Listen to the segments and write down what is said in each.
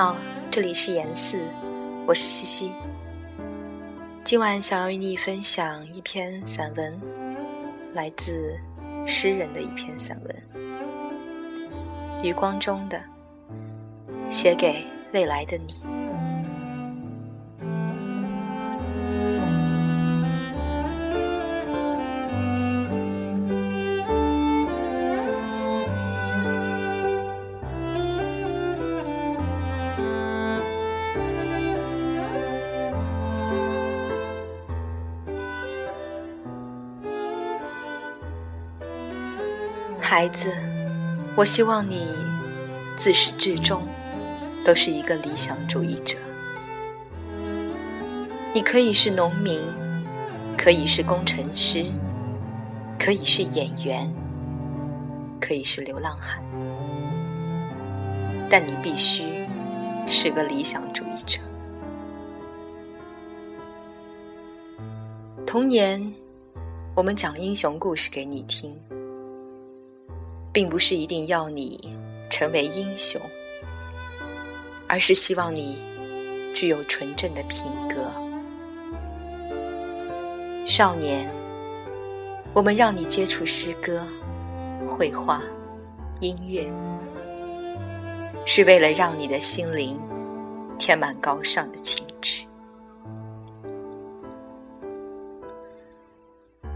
好，这里是严四，我是西西。今晚想要与你分享一篇散文，来自诗人的一篇散文，余光中的，写给未来的你。孩子，我希望你自始至终都是一个理想主义者。你可以是农民，可以是工程师，可以是演员，可以是流浪汉，但你必须是个理想主义者。童年，我们讲英雄故事给你听。并不是一定要你成为英雄，而是希望你具有纯正的品格。少年，我们让你接触诗歌、绘画、音乐，是为了让你的心灵填满高尚的情趣。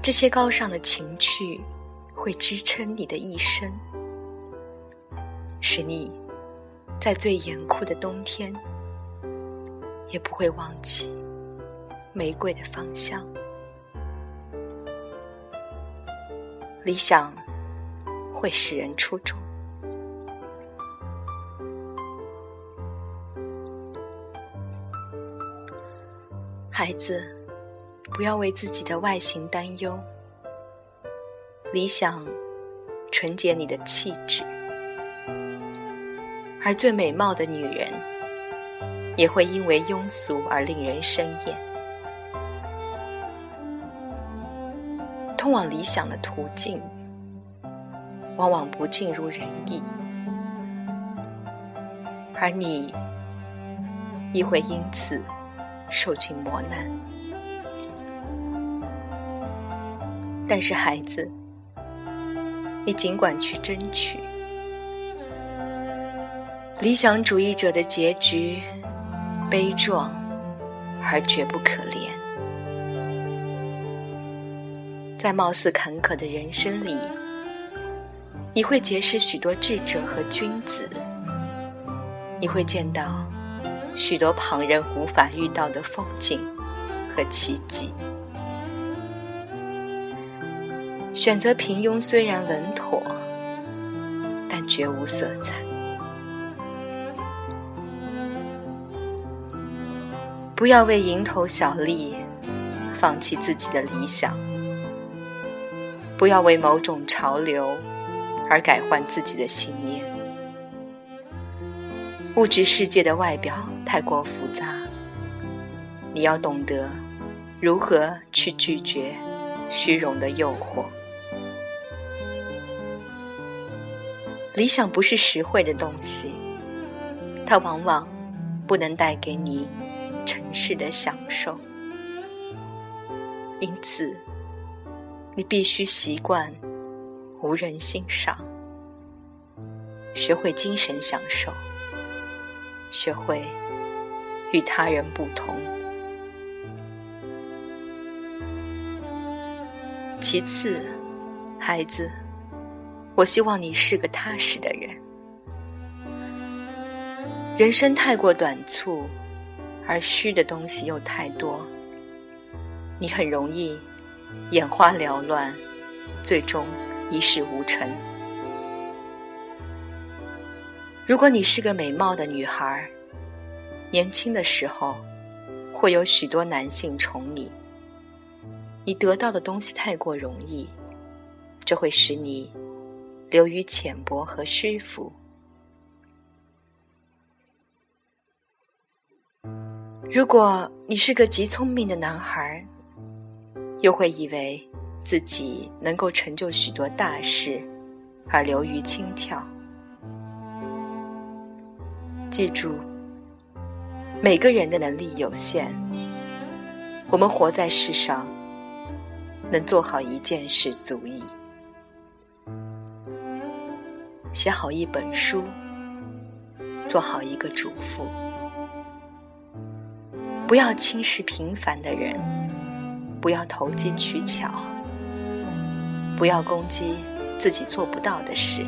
这些高尚的情趣。会支撑你的一生，使你在最严酷的冬天也不会忘记玫瑰的芳香。理想会使人出众，孩子，不要为自己的外形担忧。理想纯洁你的气质，而最美貌的女人也会因为庸俗而令人生厌。通往理想的途径往往不尽如人意，而你亦会因此受尽磨难。但是，孩子。你尽管去争取。理想主义者的结局悲壮而绝不可怜，在貌似坎坷的人生里，你会结识许多智者和君子，你会见到许多旁人无法遇到的风景和奇迹。选择平庸虽然稳妥，但绝无色彩。不要为蝇头小利放弃自己的理想，不要为某种潮流而改换自己的信念。物质世界的外表太过复杂，你要懂得如何去拒绝虚荣的诱惑。理想不是实惠的东西，它往往不能带给你尘世的享受，因此你必须习惯无人欣赏，学会精神享受，学会与他人不同。其次，孩子。我希望你是个踏实的人。人生太过短促，而虚的东西又太多，你很容易眼花缭乱，最终一事无成。如果你是个美貌的女孩，年轻的时候会有许多男性宠你，你得到的东西太过容易，这会使你。流于浅薄和虚浮。如果你是个极聪明的男孩，又会以为自己能够成就许多大事，而流于轻佻。记住，每个人的能力有限，我们活在世上，能做好一件事足矣。写好一本书，做好一个主妇，不要轻视平凡的人，不要投机取巧，不要攻击自己做不到的事。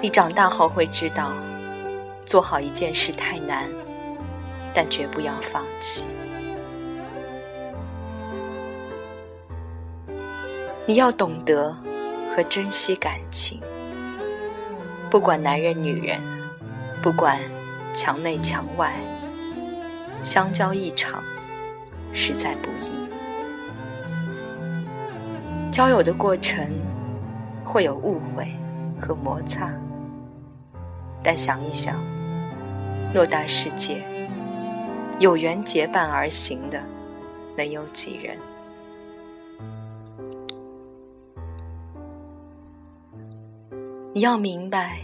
你长大后会知道，做好一件事太难，但绝不要放弃。你要懂得。和珍惜感情，不管男人女人，不管墙内墙外，相交一场，实在不易。交友的过程会有误会和摩擦，但想一想，偌大世界，有缘结伴而行的，能有几人？你要明白，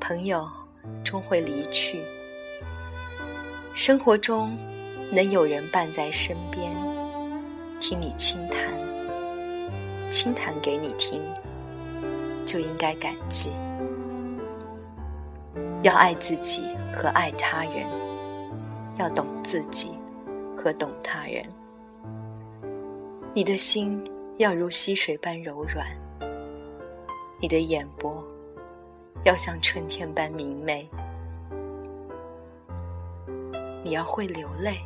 朋友终会离去。生活中能有人伴在身边，听你轻谈，轻谈给你听，就应该感激。要爱自己和爱他人，要懂自己和懂他人。你的心要如溪水般柔软。你的眼波要像春天般明媚，你要会流泪，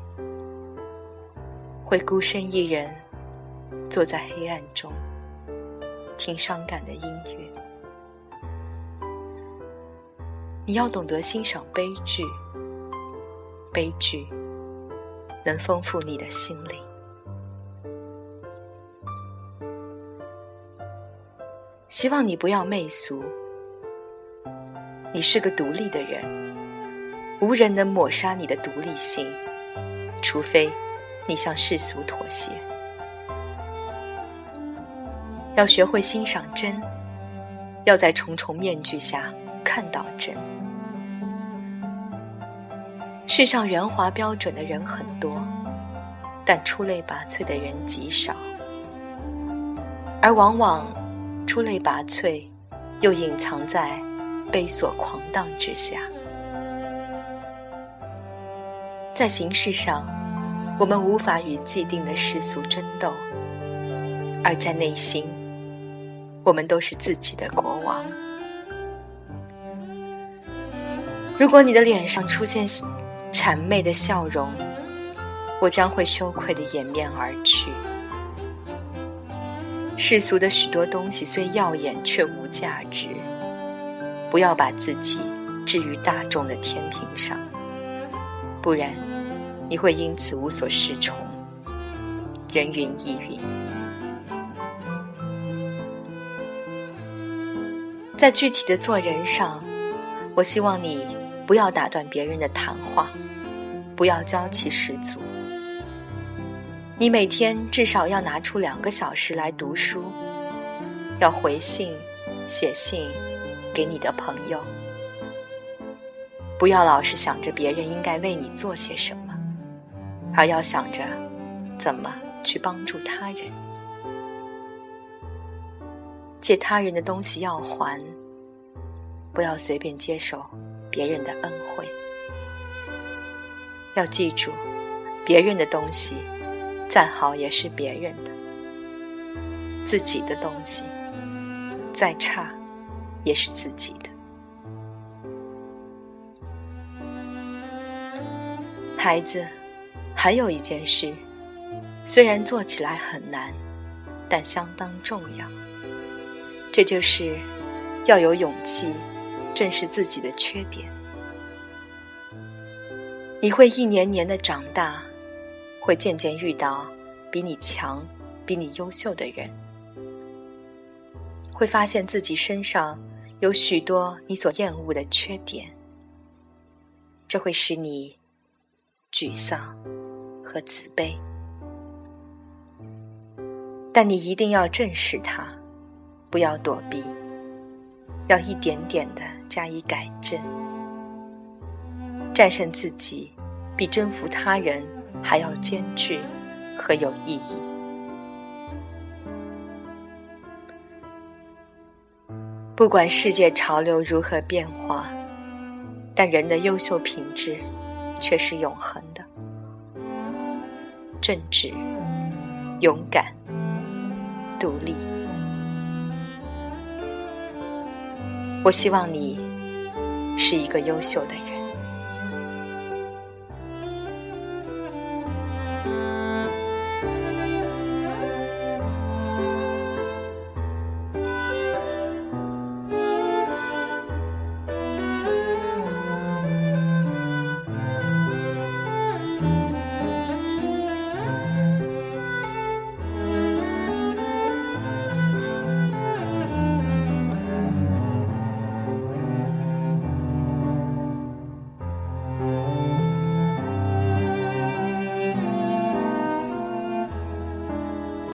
会孤身一人坐在黑暗中听伤感的音乐。你要懂得欣赏悲剧，悲剧能丰富你的心灵。希望你不要媚俗。你是个独立的人，无人能抹杀你的独立性，除非你向世俗妥协。要学会欣赏真，要在重重面具下看到真。世上圆滑标准的人很多，但出类拔萃的人极少，而往往。出类拔萃，又隐藏在悲琐狂荡之下。在形式上，我们无法与既定的世俗争斗；而在内心，我们都是自己的国王。如果你的脸上出现谄媚的笑容，我将会羞愧的掩面而去。世俗的许多东西虽耀眼，却无价值。不要把自己置于大众的天平上，不然你会因此无所适从，人云亦云。在具体的做人上，我希望你不要打断别人的谈话，不要娇气十足。你每天至少要拿出两个小时来读书，要回信、写信给你的朋友，不要老是想着别人应该为你做些什么，而要想着怎么去帮助他人。借他人的东西要还，不要随便接受别人的恩惠。要记住，别人的东西。再好也是别人的，自己的东西再差也是自己的。孩子，还有一件事，虽然做起来很难，但相当重要。这就是要有勇气正视自己的缺点。你会一年年的长大。会渐渐遇到比你强、比你优秀的人，会发现自己身上有许多你所厌恶的缺点，这会使你沮丧和自卑。但你一定要正视它，不要躲避，要一点点的加以改正。战胜自己，比征服他人还要艰巨和有意义。不管世界潮流如何变化，但人的优秀品质却是永恒的：正直、勇敢、独立。我希望你是一个优秀的人。